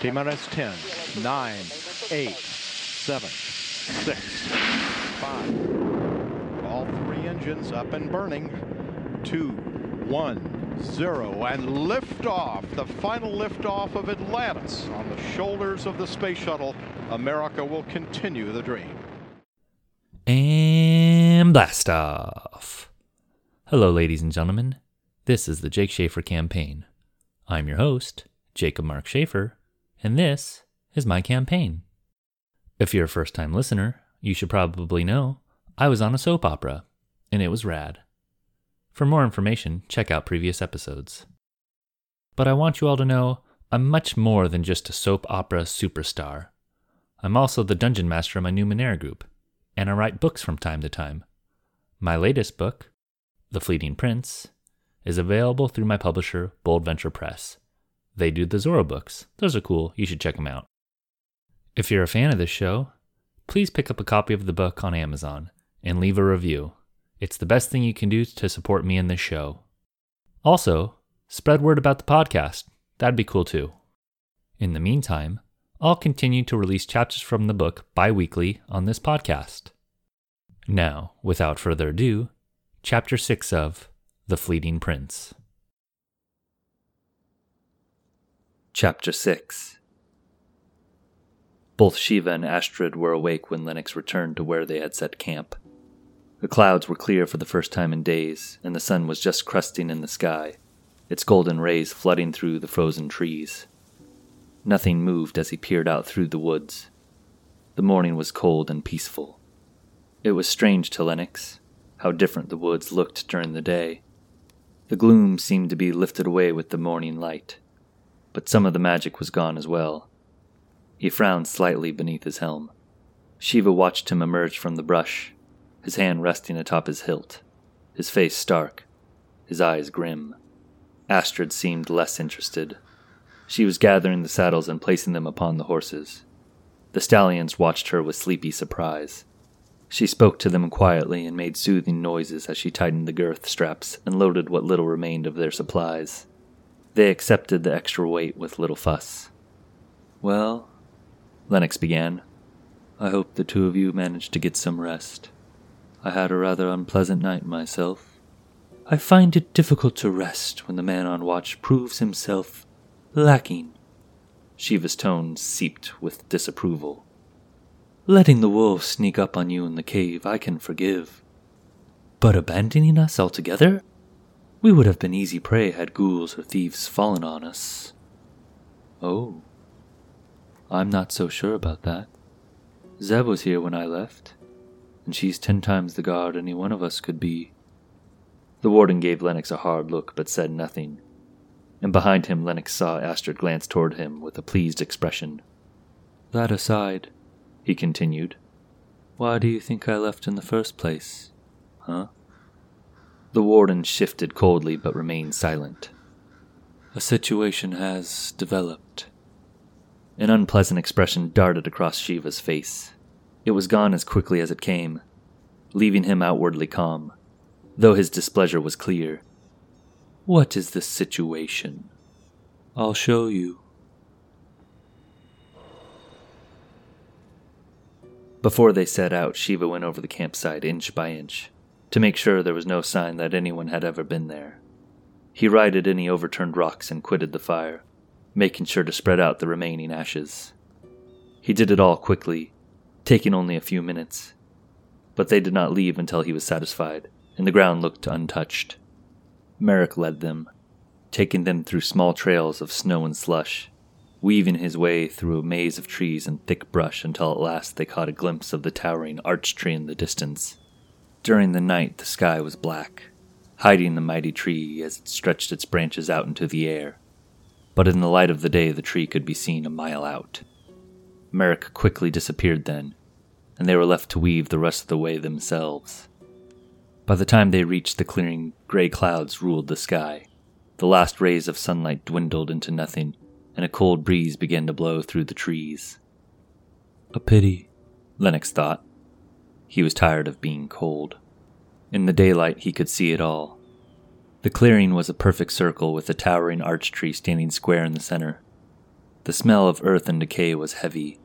T minus 10, 9, 8, 7, 6, 5. All three engines up and burning. 2, 1, 0. And liftoff, the final liftoff of Atlantis on the shoulders of the space shuttle. America will continue the dream. And blast off. Hello, ladies and gentlemen. This is the Jake Schafer campaign. I'm your host, Jacob Mark Schafer, and this is my campaign. If you're a first time listener, you should probably know I was on a soap opera, and it was rad. For more information, check out previous episodes. But I want you all to know I'm much more than just a soap opera superstar. I'm also the dungeon master of my Numenera group, and I write books from time to time. My latest book, The Fleeting Prince, is available through my publisher, Bold Venture Press. They do the Zorro books. Those are cool. You should check them out. If you're a fan of this show, please pick up a copy of the book on Amazon and leave a review. It's the best thing you can do to support me in this show. Also, spread word about the podcast. That'd be cool too. In the meantime, I'll continue to release chapters from the book bi weekly on this podcast. Now, without further ado, Chapter 6 of The Fleeting Prince. Chapter 6 Both Shiva and Astrid were awake when Lennox returned to where they had set camp. The clouds were clear for the first time in days, and the sun was just crusting in the sky, its golden rays flooding through the frozen trees. Nothing moved as he peered out through the woods. The morning was cold and peaceful. It was strange to Lennox how different the woods looked during the day. The gloom seemed to be lifted away with the morning light but some of the magic was gone as well. He frowned slightly beneath his helm. Shiva watched him emerge from the brush, his hand resting atop his hilt, his face stark, his eyes grim. Astrid seemed less interested. She was gathering the saddles and placing them upon the horses. The stallions watched her with sleepy surprise. She spoke to them quietly and made soothing noises as she tightened the girth straps and loaded what little remained of their supplies. They accepted the extra weight with little fuss. Well, Lennox began, I hope the two of you managed to get some rest. I had a rather unpleasant night myself. I find it difficult to rest when the man on watch proves himself lacking. Shiva's tone seeped with disapproval. Letting the wolves sneak up on you in the cave, I can forgive. But abandoning us altogether? We would have been easy prey had ghouls or thieves fallen on us. Oh. I'm not so sure about that. Zeb was here when I left, and she's ten times the guard any one of us could be. The warden gave Lennox a hard look but said nothing, and behind him Lennox saw Astrid glance toward him with a pleased expression. That aside, he continued, why do you think I left in the first place? Huh? The warden shifted coldly but remained silent. A situation has developed. An unpleasant expression darted across Shiva's face. It was gone as quickly as it came, leaving him outwardly calm, though his displeasure was clear. What is the situation? I'll show you. Before they set out, Shiva went over the campsite inch by inch, to make sure there was no sign that anyone had ever been there. He righted any overturned rocks and quitted the fire, making sure to spread out the remaining ashes. He did it all quickly, taking only a few minutes. But they did not leave until he was satisfied, and the ground looked untouched. Merrick led them, taking them through small trails of snow and slush, weaving his way through a maze of trees and thick brush until at last they caught a glimpse of the towering arch tree in the distance. During the night, the sky was black, hiding the mighty tree as it stretched its branches out into the air. But in the light of the day, the tree could be seen a mile out. Merrick quickly disappeared then, and they were left to weave the rest of the way themselves. By the time they reached the clearing, gray clouds ruled the sky. The last rays of sunlight dwindled into nothing, and a cold breeze began to blow through the trees. A pity, Lennox thought. He was tired of being cold. In the daylight, he could see it all. The clearing was a perfect circle with a towering arch tree standing square in the center. The smell of earth and decay was heavy,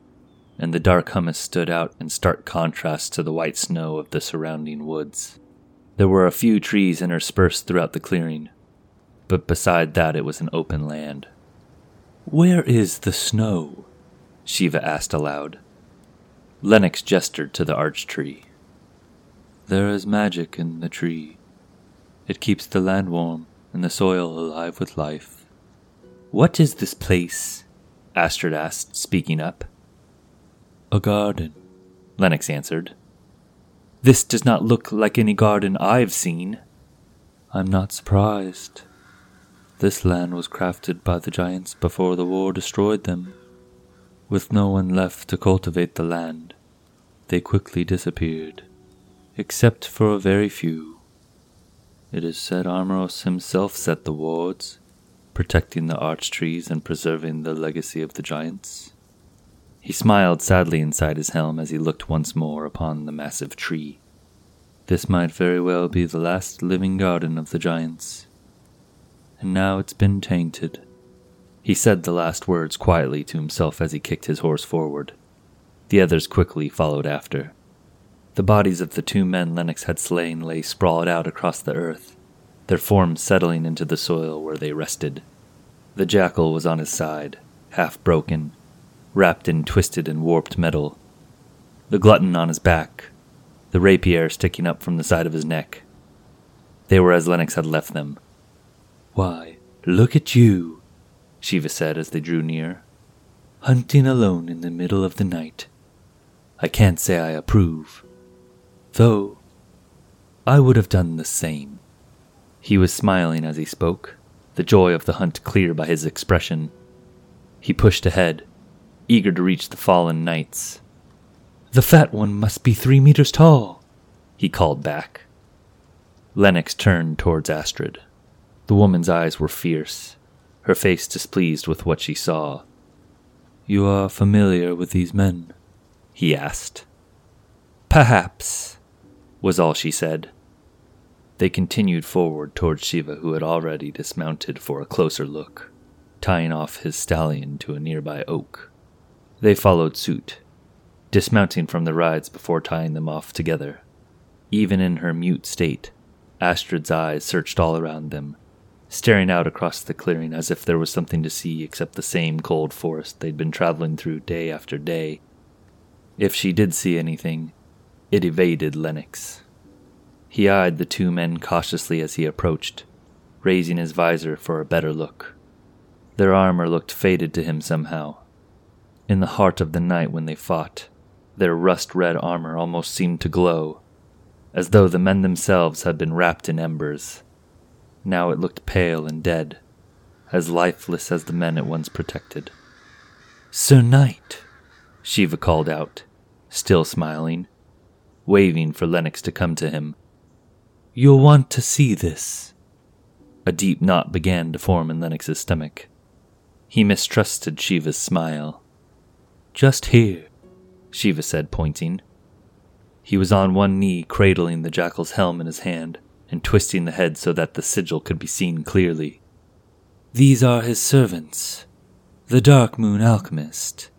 and the dark humus stood out in stark contrast to the white snow of the surrounding woods. There were a few trees interspersed throughout the clearing, but beside that it was an open land. Where is the snow? Shiva asked aloud. Lennox gestured to the arch tree. There is magic in the tree. It keeps the land warm and the soil alive with life. What is this place? Astrid asked, speaking up. A garden, Lennox answered. This does not look like any garden I've seen. I'm not surprised. This land was crafted by the giants before the war destroyed them. With no one left to cultivate the land, they quickly disappeared, except for a very few. It is said Armoros himself set the wards, protecting the arch trees and preserving the legacy of the giants. He smiled sadly inside his helm as he looked once more upon the massive tree. This might very well be the last living garden of the giants. And now it's been tainted. He said the last words quietly to himself as he kicked his horse forward. The others quickly followed after. The bodies of the two men Lennox had slain lay sprawled out across the earth, their forms settling into the soil where they rested. The jackal was on his side, half broken, wrapped in twisted and warped metal. The glutton on his back, the rapier sticking up from the side of his neck. They were as Lennox had left them. Why, look at you, Shiva said as they drew near. Hunting alone in the middle of the night. I can't say I approve. Though, I would have done the same. He was smiling as he spoke, the joy of the hunt clear by his expression. He pushed ahead, eager to reach the fallen knights. The fat one must be three meters tall, he called back. Lennox turned towards Astrid. The woman's eyes were fierce, her face displeased with what she saw. You are familiar with these men? he asked. Perhaps, was all she said. They continued forward towards Shiva, who had already dismounted for a closer look, tying off his stallion to a nearby oak. They followed suit, dismounting from the rides before tying them off together. Even in her mute state, Astrid's eyes searched all around them, staring out across the clearing as if there was something to see except the same cold forest they'd been traveling through day after day. If she did see anything, it evaded Lennox. He eyed the two men cautiously as he approached, raising his visor for a better look. Their armor looked faded to him somehow, in the heart of the night when they fought, their rust red armor almost seemed to glow, as though the men themselves had been wrapped in embers. Now it looked pale and dead, as lifeless as the men it once protected. Sir Knight, Shiva called out, still smiling, waving for Lennox to come to him. You'll want to see this. A deep knot began to form in Lennox's stomach. He mistrusted Shiva's smile. Just here, Shiva said, pointing. He was on one knee, cradling the jackal's helm in his hand and twisting the head so that the sigil could be seen clearly. These are his servants, the Dark Moon Alchemist.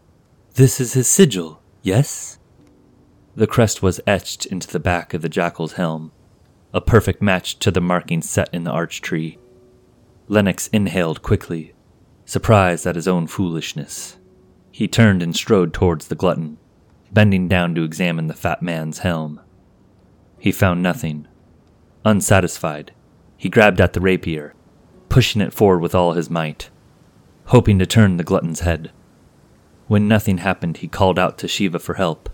This is his sigil, yes? The crest was etched into the back of the jackal's helm, a perfect match to the marking set in the arch tree. Lennox inhaled quickly, surprised at his own foolishness. He turned and strode towards the glutton, bending down to examine the fat man's helm. He found nothing. Unsatisfied, he grabbed at the rapier, pushing it forward with all his might, hoping to turn the glutton's head. When nothing happened, he called out to Shiva for help.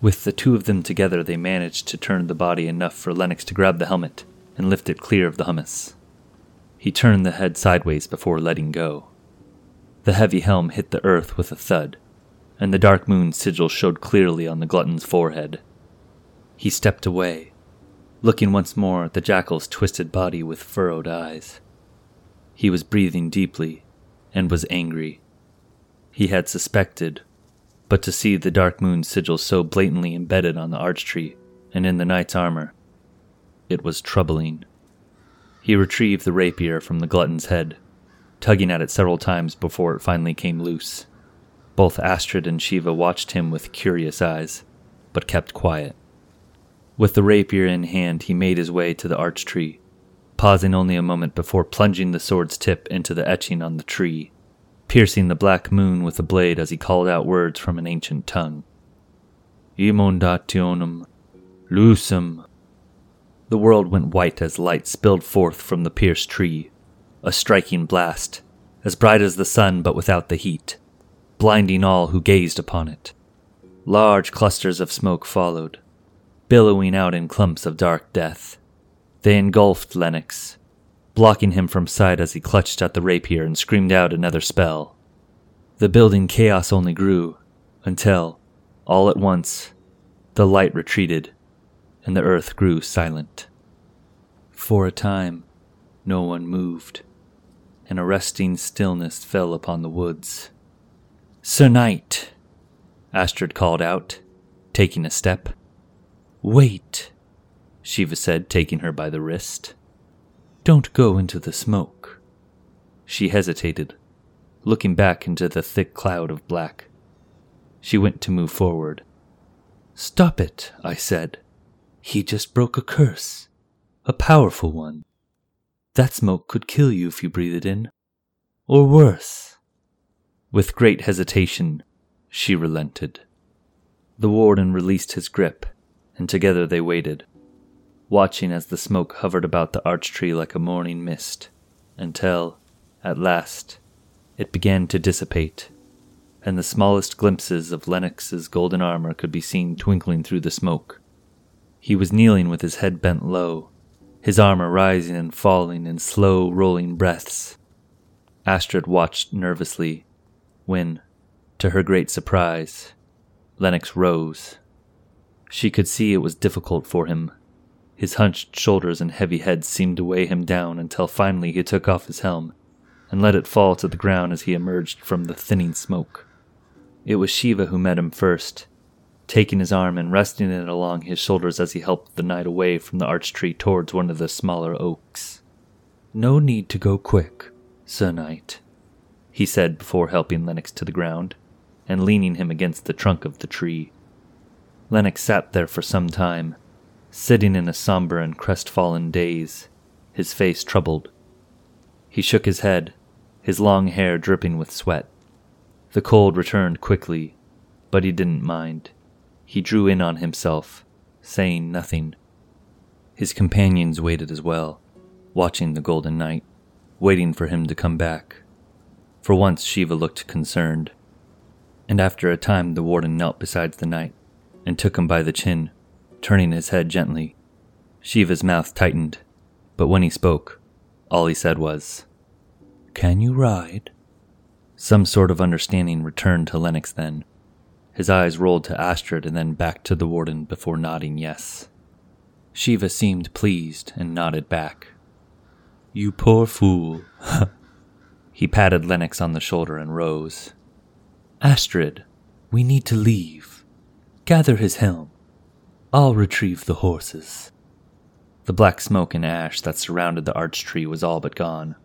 With the two of them together, they managed to turn the body enough for Lennox to grab the helmet and lift it clear of the humus. He turned the head sideways before letting go. The heavy helm hit the earth with a thud, and the dark moon sigil showed clearly on the glutton's forehead. He stepped away, looking once more at the jackal's twisted body with furrowed eyes. He was breathing deeply and was angry. He had suspected, but to see the dark moon sigil so blatantly embedded on the arch tree and in the knight's armor, it was troubling. He retrieved the rapier from the glutton's head tugging at it several times before it finally came loose. Both Astrid and Shiva watched him with curious eyes, but kept quiet. With the rapier in hand, he made his way to the arch tree, pausing only a moment before plunging the sword's tip into the etching on the tree, piercing the black moon with the blade as he called out words from an ancient tongue. Emondationum, lucem. The world went white as light spilled forth from the pierced tree, a striking blast, as bright as the sun but without the heat, blinding all who gazed upon it. Large clusters of smoke followed, billowing out in clumps of dark death. They engulfed Lennox, blocking him from sight as he clutched at the rapier and screamed out another spell. The building chaos only grew until, all at once, the light retreated and the earth grew silent. For a time, no one moved, and a resting stillness fell upon the woods. Sir Knight, Astrid called out, taking a step. Wait, Shiva said, taking her by the wrist. Don't go into the smoke. She hesitated, looking back into the thick cloud of black. She went to move forward. Stop it, I said. He just broke a curse. A powerful one. That smoke could kill you if you breathe it in. Or worse. With great hesitation, she relented. The warden released his grip, and together they waited, watching as the smoke hovered about the arch tree like a morning mist, until, at last, it began to dissipate, and the smallest glimpses of Lennox's golden armor could be seen twinkling through the smoke. He was kneeling with his head bent low, his armor rising and falling in slow rolling breaths. Astrid watched nervously when, to her great surprise, Lennox rose. She could see it was difficult for him. His hunched shoulders and heavy head seemed to weigh him down until finally he took off his helm and let it fall to the ground as he emerged from the thinning smoke. It was Shiva who met him first, taking his arm and resting it along his shoulders as he helped the knight away from the arch tree towards one of the smaller oaks. No need to go quick, Sir Knight, he said before helping Lennox to the ground and leaning him against the trunk of the tree. Lennox sat there for some time, sitting in a somber and crestfallen daze, his face troubled. He shook his head, his long hair dripping with sweat. The cold returned quickly, but he didn't mind. He drew in on himself, saying nothing. His companions waited as well, watching the Golden Knight, waiting for him to come back. For once, Shiva looked concerned, and after a time, the warden knelt beside the knight and took him by the chin, turning his head gently. Shiva's mouth tightened, but when he spoke, all he said was, Can you ride? Some sort of understanding returned to Lennox then. His eyes rolled to Astrid and then back to the warden before nodding yes. Shiva seemed pleased and nodded back. You poor fool. he patted Lennox on the shoulder and rose. Astrid, we need to leave. Gather his helm. I'll retrieve the horses. The black smoke and ash that surrounded the arch tree was all but gone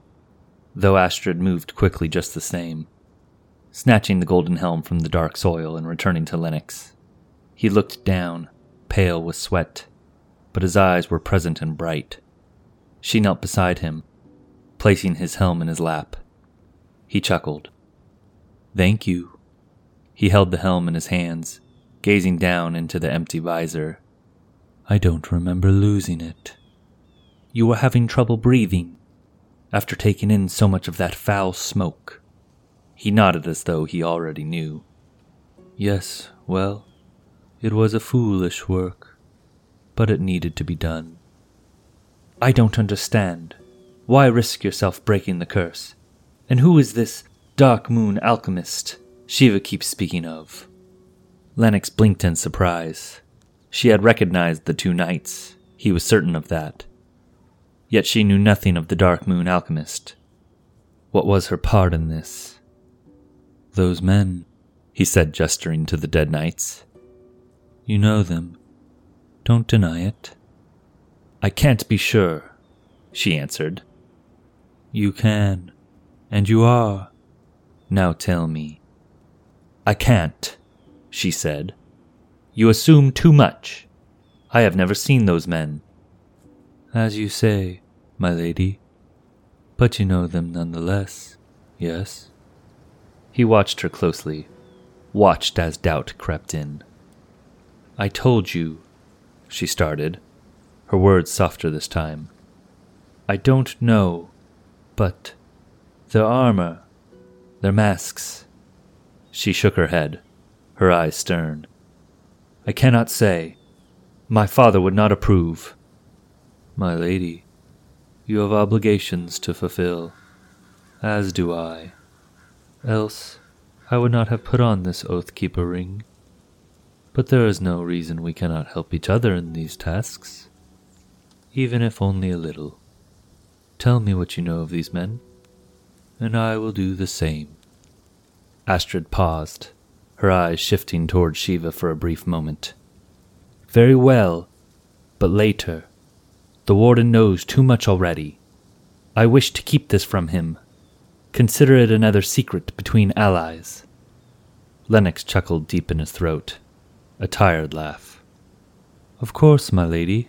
though Astrid moved quickly just the same, snatching the golden helm from the dark soil and returning to Lennox. He looked down, pale with sweat, but his eyes were present and bright. She knelt beside him, placing his helm in his lap. He chuckled. Thank you. He held the helm in his hands, gazing down into the empty visor. I don't remember losing it. You were having trouble breathing, after taking in so much of that foul smoke. He nodded as though he already knew. Yes, well, it was a foolish work, but it needed to be done. I don't understand. Why risk yourself breaking the curse? And who is this Dark Moon alchemist Shiva keeps speaking of? Lennox blinked in surprise. She had recognized the two knights. He was certain of that yet she knew nothing of the Dark Moon alchemist. What was her part in this? Those men, he said, gesturing to the dead knights. You know them. Don't deny it. I can't be sure, she answered. You can. And you are. Now tell me. I can't, she said. You assume too much. I have never seen those men. As you say, my lady. But you know them none the less, yes? He watched her closely, watched as doubt crept in. I told you, she started, her words softer this time. I don't know, but their armor, their masks. She shook her head, her eyes stern. I cannot say. My father would not approve. My lady, you have obligations to fulfill, as do I. Else, I would not have put on this oath keeper ring. But there is no reason we cannot help each other in these tasks, even if only a little. Tell me what you know of these men, and I will do the same. Astrid paused, her eyes shifting toward Shiva for a brief moment. Very well, but later. The warden knows too much already. I wish to keep this from him. Consider it another secret between allies. Lennox chuckled deep in his throat, a tired laugh. Of course, my lady.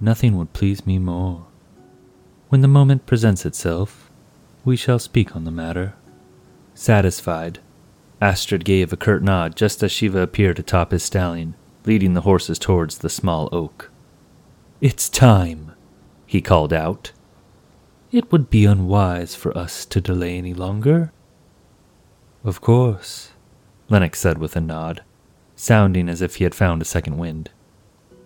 Nothing would please me more. When the moment presents itself, we shall speak on the matter. Satisfied, Astrid gave a curt nod just as Shiva appeared atop his stallion, leading the horses towards the small oak. It's time, he called out. It would be unwise for us to delay any longer. Of course, Lennox said with a nod, sounding as if he had found a second wind.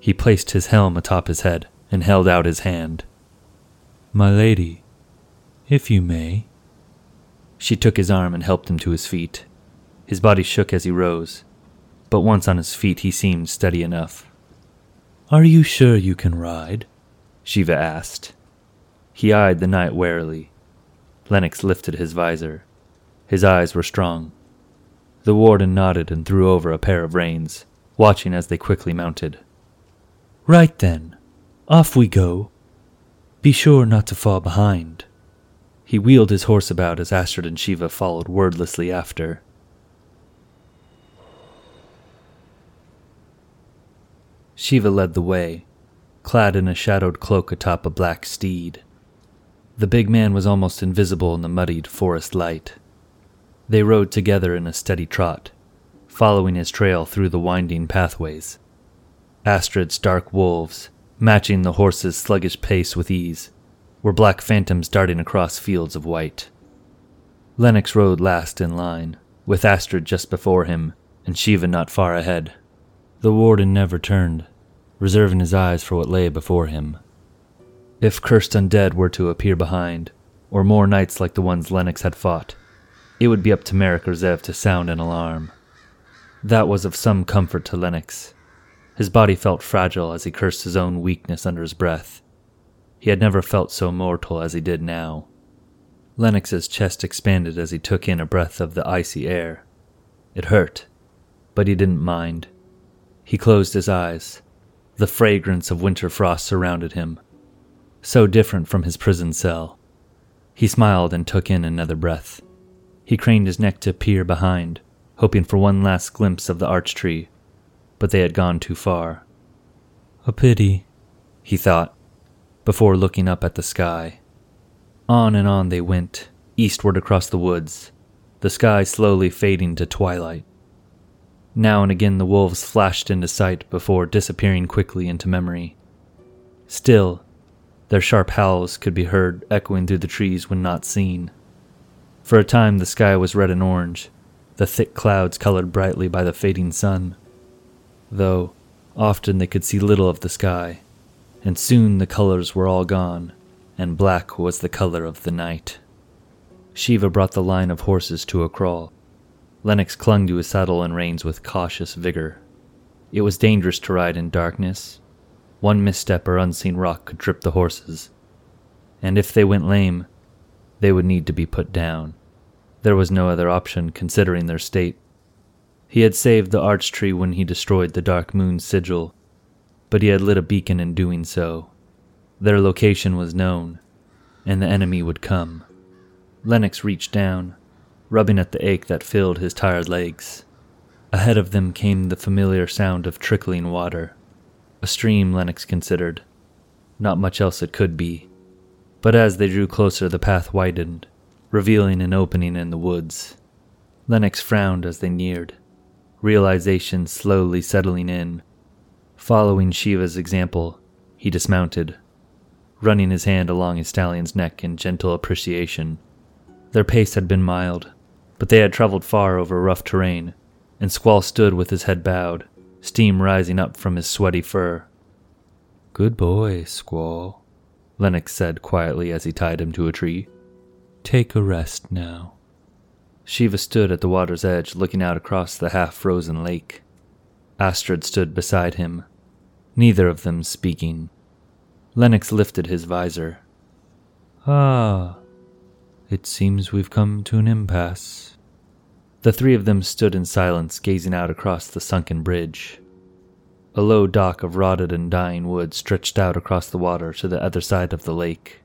He placed his helm atop his head and held out his hand. My lady, if you may. She took his arm and helped him to his feet. His body shook as he rose, but once on his feet he seemed steady enough. Are you sure you can ride? Shiva asked. He eyed the knight warily. Lennox lifted his visor. His eyes were strong. The warden nodded and threw over a pair of reins, watching as they quickly mounted. Right then, off we go. Be sure not to fall behind. He wheeled his horse about as Astrid and Shiva followed wordlessly after. Shiva led the way, clad in a shadowed cloak atop a black steed. The big man was almost invisible in the muddied forest light. They rode together in a steady trot, following his trail through the winding pathways. Astrid's dark wolves, matching the horse's sluggish pace with ease, were black phantoms darting across fields of white. Lennox rode last in line, with Astrid just before him and Shiva not far ahead. The warden never turned, reserving his eyes for what lay before him. If cursed undead were to appear behind, or more knights like the ones Lennox had fought, it would be up to Marek or Zev to sound an alarm. That was of some comfort to Lennox, his body felt fragile as he cursed his own weakness under his breath. He had never felt so mortal as he did now. Lennox's chest expanded as he took in a breath of the icy air. It hurt, but he didn't mind. He closed his eyes. The fragrance of winter frost surrounded him, so different from his prison cell. He smiled and took in another breath. He craned his neck to peer behind, hoping for one last glimpse of the arch tree but they had gone too far. A pity, he thought, before looking up at the sky. On and on they went, eastward across the woods, the sky slowly fading to twilight. Now and again the wolves flashed into sight before disappearing quickly into memory. Still, their sharp howls could be heard echoing through the trees when not seen. For a time the sky was red and orange, the thick clouds colored brightly by the fading sun though often they could see little of the sky, and soon the colors were all gone, and black was the color of the night. Shiva brought the line of horses to a crawl. Lennox clung to his saddle and reins with cautious vigor. It was dangerous to ride in darkness. One misstep or unseen rock could trip the horses, and if they went lame, they would need to be put down. There was no other option considering their state. He had saved the arch tree when he destroyed the Dark Moon sigil, but he had lit a beacon in doing so. Their location was known, and the enemy would come. Lennox reached down, rubbing at the ache that filled his tired legs. Ahead of them came the familiar sound of trickling water. A stream, Lennox considered. Not much else it could be. But as they drew closer, the path widened, revealing an opening in the woods. Lennox frowned as they neared, realization slowly settling in. Following Shiva's example, he dismounted, running his hand along his stallion's neck in gentle appreciation. Their pace had been mild, but they had traveled far over rough terrain, and Squall stood with his head bowed, steam rising up from his sweaty fur. Good boy, Squall, Lennox said quietly as he tied him to a tree. Take a rest now. Shiva stood at the water's edge looking out across the half frozen lake. Astrid stood beside him, neither of them speaking. Lennox lifted his visor. Ah, it seems we've come to an impasse. The three of them stood in silence, gazing out across the sunken bridge. A low dock of rotted and dying wood stretched out across the water to the other side of the lake.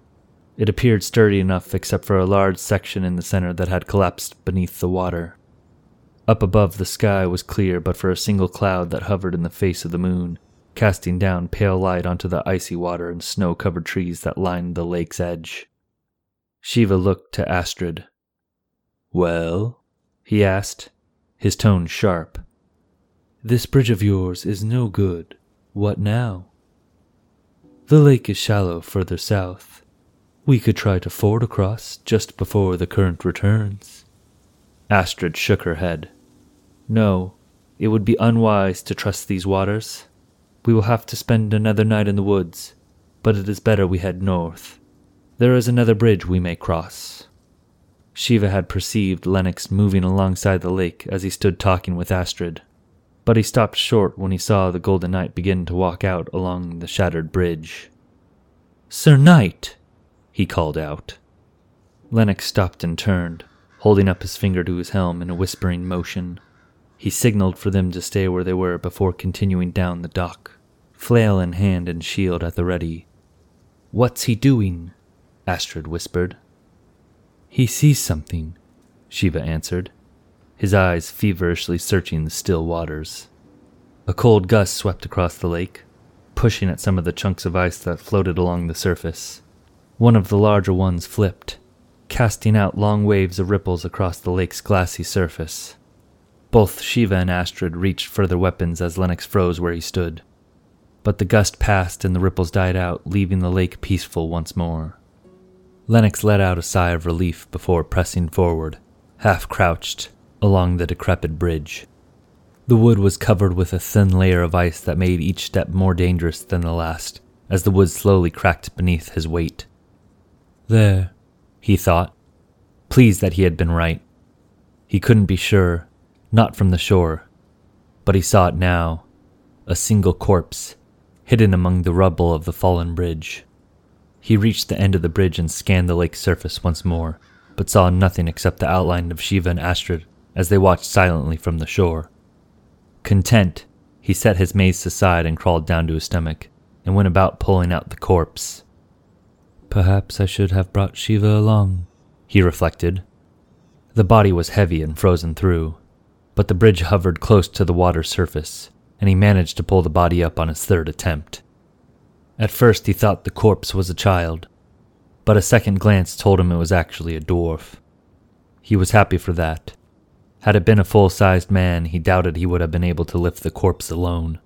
It appeared sturdy enough except for a large section in the center that had collapsed beneath the water. Up above, the sky was clear but for a single cloud that hovered in the face of the moon, casting down pale light onto the icy water and snow covered trees that lined the lake's edge. Shiva looked to Astrid. Well? He asked, his tone sharp. This bridge of yours is no good. What now? The lake is shallow further south. We could try to ford across just before the current returns. Astrid shook her head. No, it would be unwise to trust these waters. We will have to spend another night in the woods, but it is better we head north. There is another bridge we may cross. Shiva had perceived Lennox moving alongside the lake as he stood talking with Astrid but he stopped short when he saw the Golden Knight begin to walk out along the shattered bridge. Sir Knight! he called out. Lennox stopped and turned, holding up his finger to his helm in a whispering motion. He signaled for them to stay where they were before continuing down the dock, flail in hand and shield at the ready. What's he doing? Astrid whispered. He sees something, Shiva answered his eyes feverishly searching the still waters. A cold gust swept across the lake, pushing at some of the chunks of ice that floated along the surface. One of the larger ones flipped, casting out long waves of ripples across the lake's glassy surface. Both Shiva and Astrid reached for their weapons as Lennox froze where he stood. But the gust passed and the ripples died out, leaving the lake peaceful once more. Lennox let out a sigh of relief before pressing forward, half crouched, along the decrepit bridge. The wood was covered with a thin layer of ice that made each step more dangerous than the last, as the wood slowly cracked beneath his weight. There, he thought, pleased that he had been right. He couldn't be sure, not from the shore, but he saw it now a single corpse, hidden among the rubble of the fallen bridge. He reached the end of the bridge and scanned the lake's surface once more, but saw nothing except the outline of Shiva and Astrid as they watched silently from the shore. Content, he set his mace aside and crawled down to his stomach, and went about pulling out the corpse. Perhaps I should have brought Shiva along, he reflected. The body was heavy and frozen through, but the bridge hovered close to the water's surface, and he managed to pull the body up on his third attempt. At first, he thought the corpse was a child, but a second glance told him it was actually a dwarf. He was happy for that, had it been a full sized man, he doubted he would have been able to lift the corpse alone.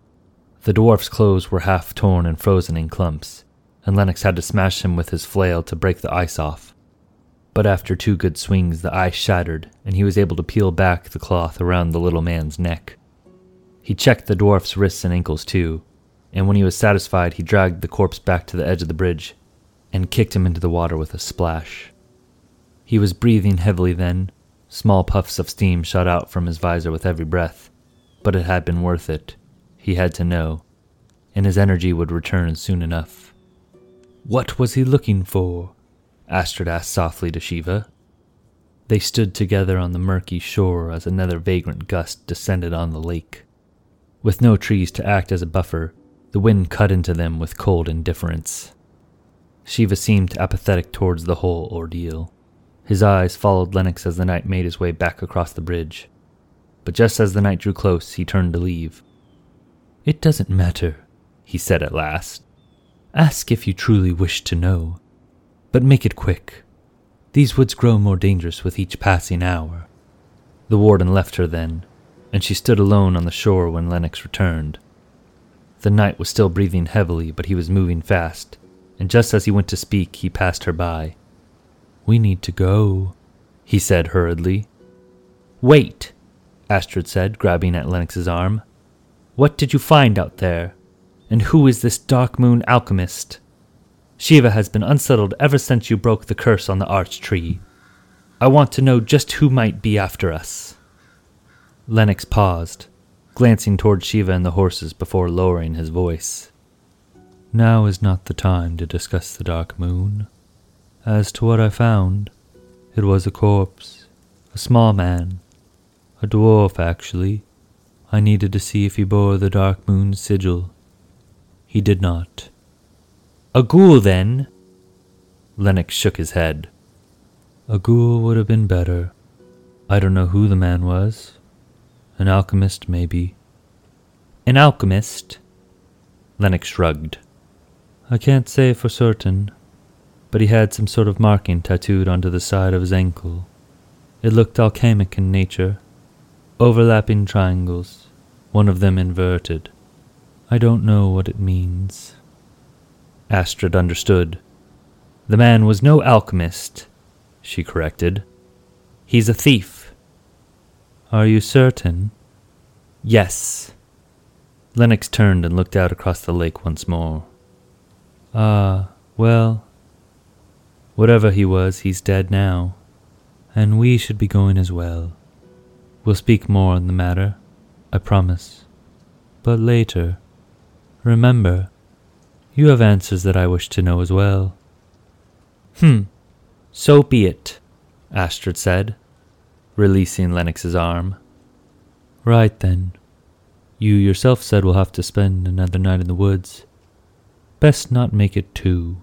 The dwarf's clothes were half torn and frozen in clumps, and Lennox had to smash him with his flail to break the ice off. But after two good swings, the ice shattered, and he was able to peel back the cloth around the little man's neck. He checked the dwarf's wrists and ankles too, and when he was satisfied, he dragged the corpse back to the edge of the bridge and kicked him into the water with a splash. He was breathing heavily then, Small puffs of steam shot out from his visor with every breath, but it had been worth it, he had to know, and his energy would return soon enough. What was he looking for? Astrid asked softly to Shiva. They stood together on the murky shore as another vagrant gust descended on the lake. With no trees to act as a buffer, the wind cut into them with cold indifference. Shiva seemed apathetic towards the whole ordeal His eyes followed Lennox as the knight made his way back across the bridge. But just as the knight drew close, he turned to leave. It doesn't matter, he said at last. Ask if you truly wish to know. But make it quick. These woods grow more dangerous with each passing hour. The warden left her then, and she stood alone on the shore when Lennox returned. The knight was still breathing heavily, but he was moving fast, and just as he went to speak, he passed her by. We need to go, he said hurriedly. Wait, Astrid said, grabbing at Lennox's arm. What did you find out there? And who is this Dark Moon alchemist? Shiva has been unsettled ever since you broke the curse on the arch tree. I want to know just who might be after us. Lennox paused, glancing toward Shiva and the horses before lowering his voice. Now is not the time to discuss the dark moon. As to what I found, it was a corpse, a small man, a dwarf actually. I needed to see if he bore the dark moon's sigil. He did not. A ghoul, then? Lennox shook his head. A ghoul would have been better. I don't know who the man was. An alchemist, maybe. An alchemist? Lennox shrugged. I can't say for certain, but he had some sort of marking tattooed onto the side of his ankle. It looked alchemic in nature. Overlapping triangles, one of them inverted. I don't know what it means. Astrid understood. The man was no alchemist, she corrected. He's a thief. Are you certain? Yes. Lennox turned and looked out across the lake once more. Ah, well, whatever he was, he's dead now, and we should be going as well. We'll speak more on the matter, I promise. But later, remember, you have answers that I wish to know as well. Hmm, so be it, Astrid said, releasing Lennox's arm. Right then. You yourself said we'll have to spend another night in the woods. Best not make it two.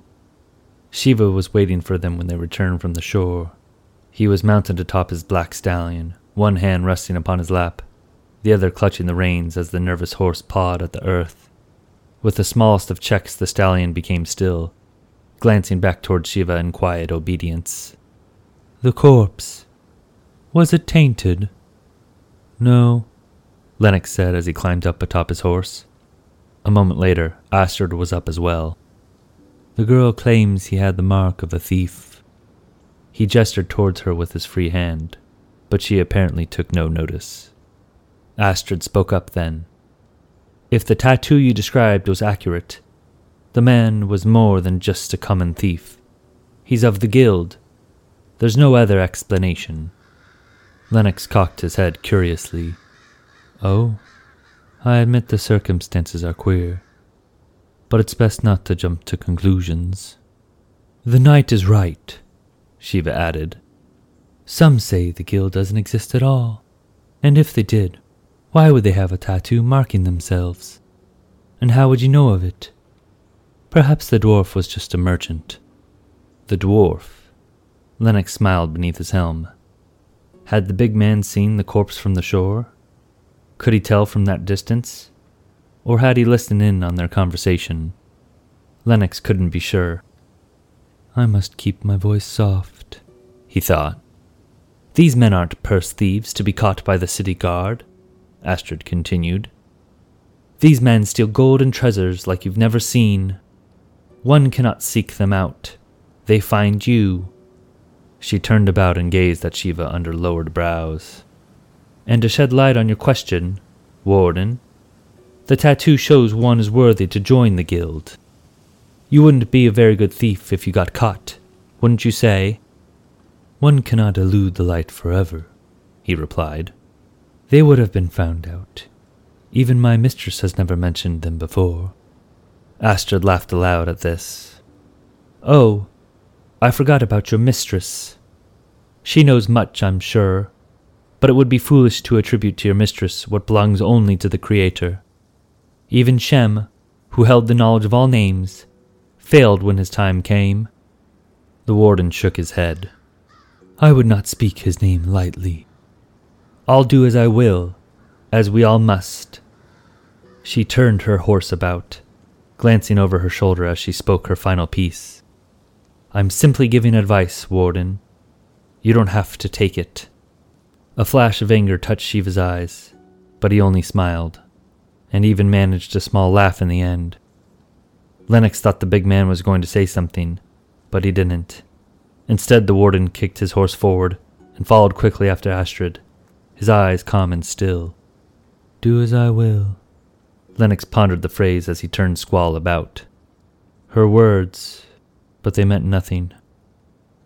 Shiva was waiting for them when they returned from the shore. He was mounted atop his black stallion, one hand resting upon his lap, the other clutching the reins as the nervous horse pawed at the earth. With the smallest of checks, the stallion became still, glancing back toward Shiva in quiet obedience. The corpse. Was it tainted? No, Lennox said as he climbed up atop his horse. A moment later, Astrid was up as well. The girl claims he had the mark of a thief. He gestured towards her with his free hand, but she apparently took no notice. Astrid spoke up then, if the tattoo you described was accurate, the man was more than just a common thief. He's of the guild. There's no other explanation. Lennox cocked his head curiously. Oh, I admit the circumstances are queer, but it's best not to jump to conclusions. The knight is right, Shiva added. Some say the guild doesn't exist at all, and if they did, why would they have a tattoo marking themselves? And how would you know of it? Perhaps the dwarf was just a merchant. The dwarf? Lennox smiled beneath his helm. Had the big man seen the corpse from the shore? Could he tell from that distance? Or had he listened in on their conversation? Lennox couldn't be sure. I must keep my voice soft, he thought. These men aren't purse thieves to be caught by the city guard. Astrid continued. These men steal gold and treasures like you've never seen. One cannot seek them out. They find you. She turned about and gazed at Shiva under lowered brows. And to shed light on your question, Warden, the tattoo shows one is worthy to join the guild. You wouldn't be a very good thief if you got caught, wouldn't you say? One cannot elude the light forever, he replied. They would have been found out. Even my mistress has never mentioned them before. Astrid laughed aloud at this. Oh, I forgot about your mistress. She knows much, I'm sure, but it would be foolish to attribute to your mistress what belongs only to the Creator. Even Shem, who held the knowledge of all names, failed when his time came. The warden shook his head. I would not speak his name lightly. I'll do as I will, as we all must. She turned her horse about, glancing over her shoulder as she spoke her final piece. I'm simply giving advice, Warden. You don't have to take it. A flash of anger touched Shiva's eyes, but he only smiled, and even managed a small laugh in the end. Lennox thought the big man was going to say something, but he didn't. Instead, the warden kicked his horse forward and followed quickly after Astrid, his eyes calm and still. Do as I will. Lennox pondered the phrase as he turned Squall about. Her words, but they meant nothing.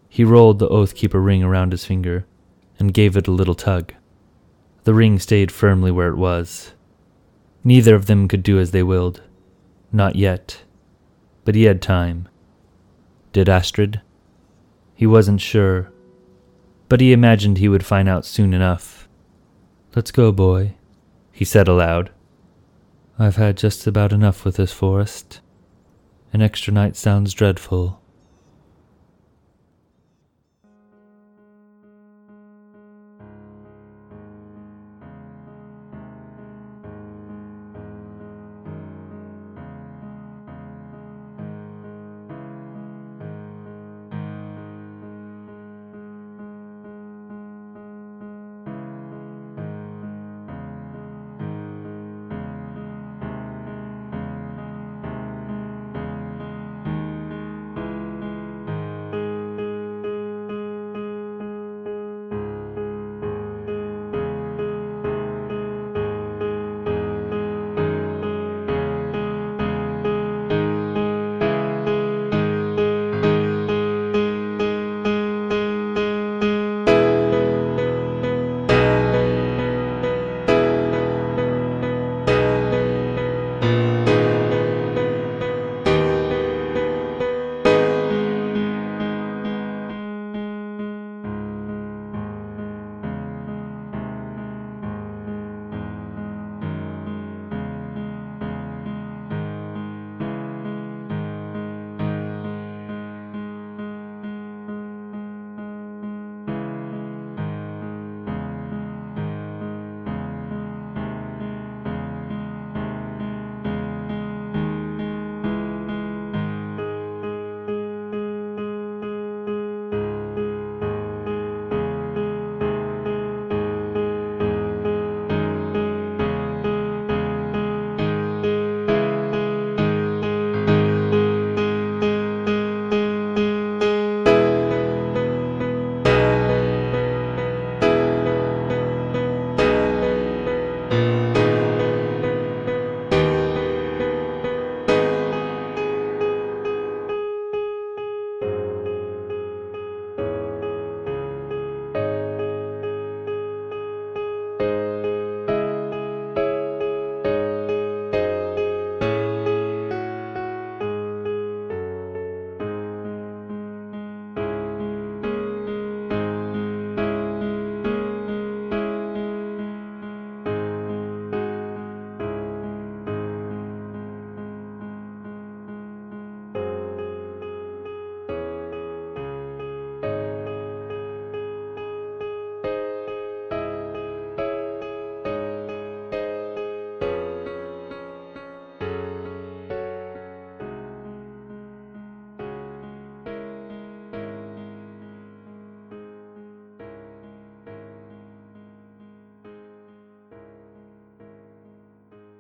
He rolled the Oath Keeper ring around his finger and gave it a little tug. The ring stayed firmly where it was. Neither of them could do as they willed. Not yet. But he had time. Did Astrid? He wasn't sure, but he imagined he would find out soon enough. Let's go, boy, he said aloud. I've had just about enough with this forest. An extra night sounds dreadful.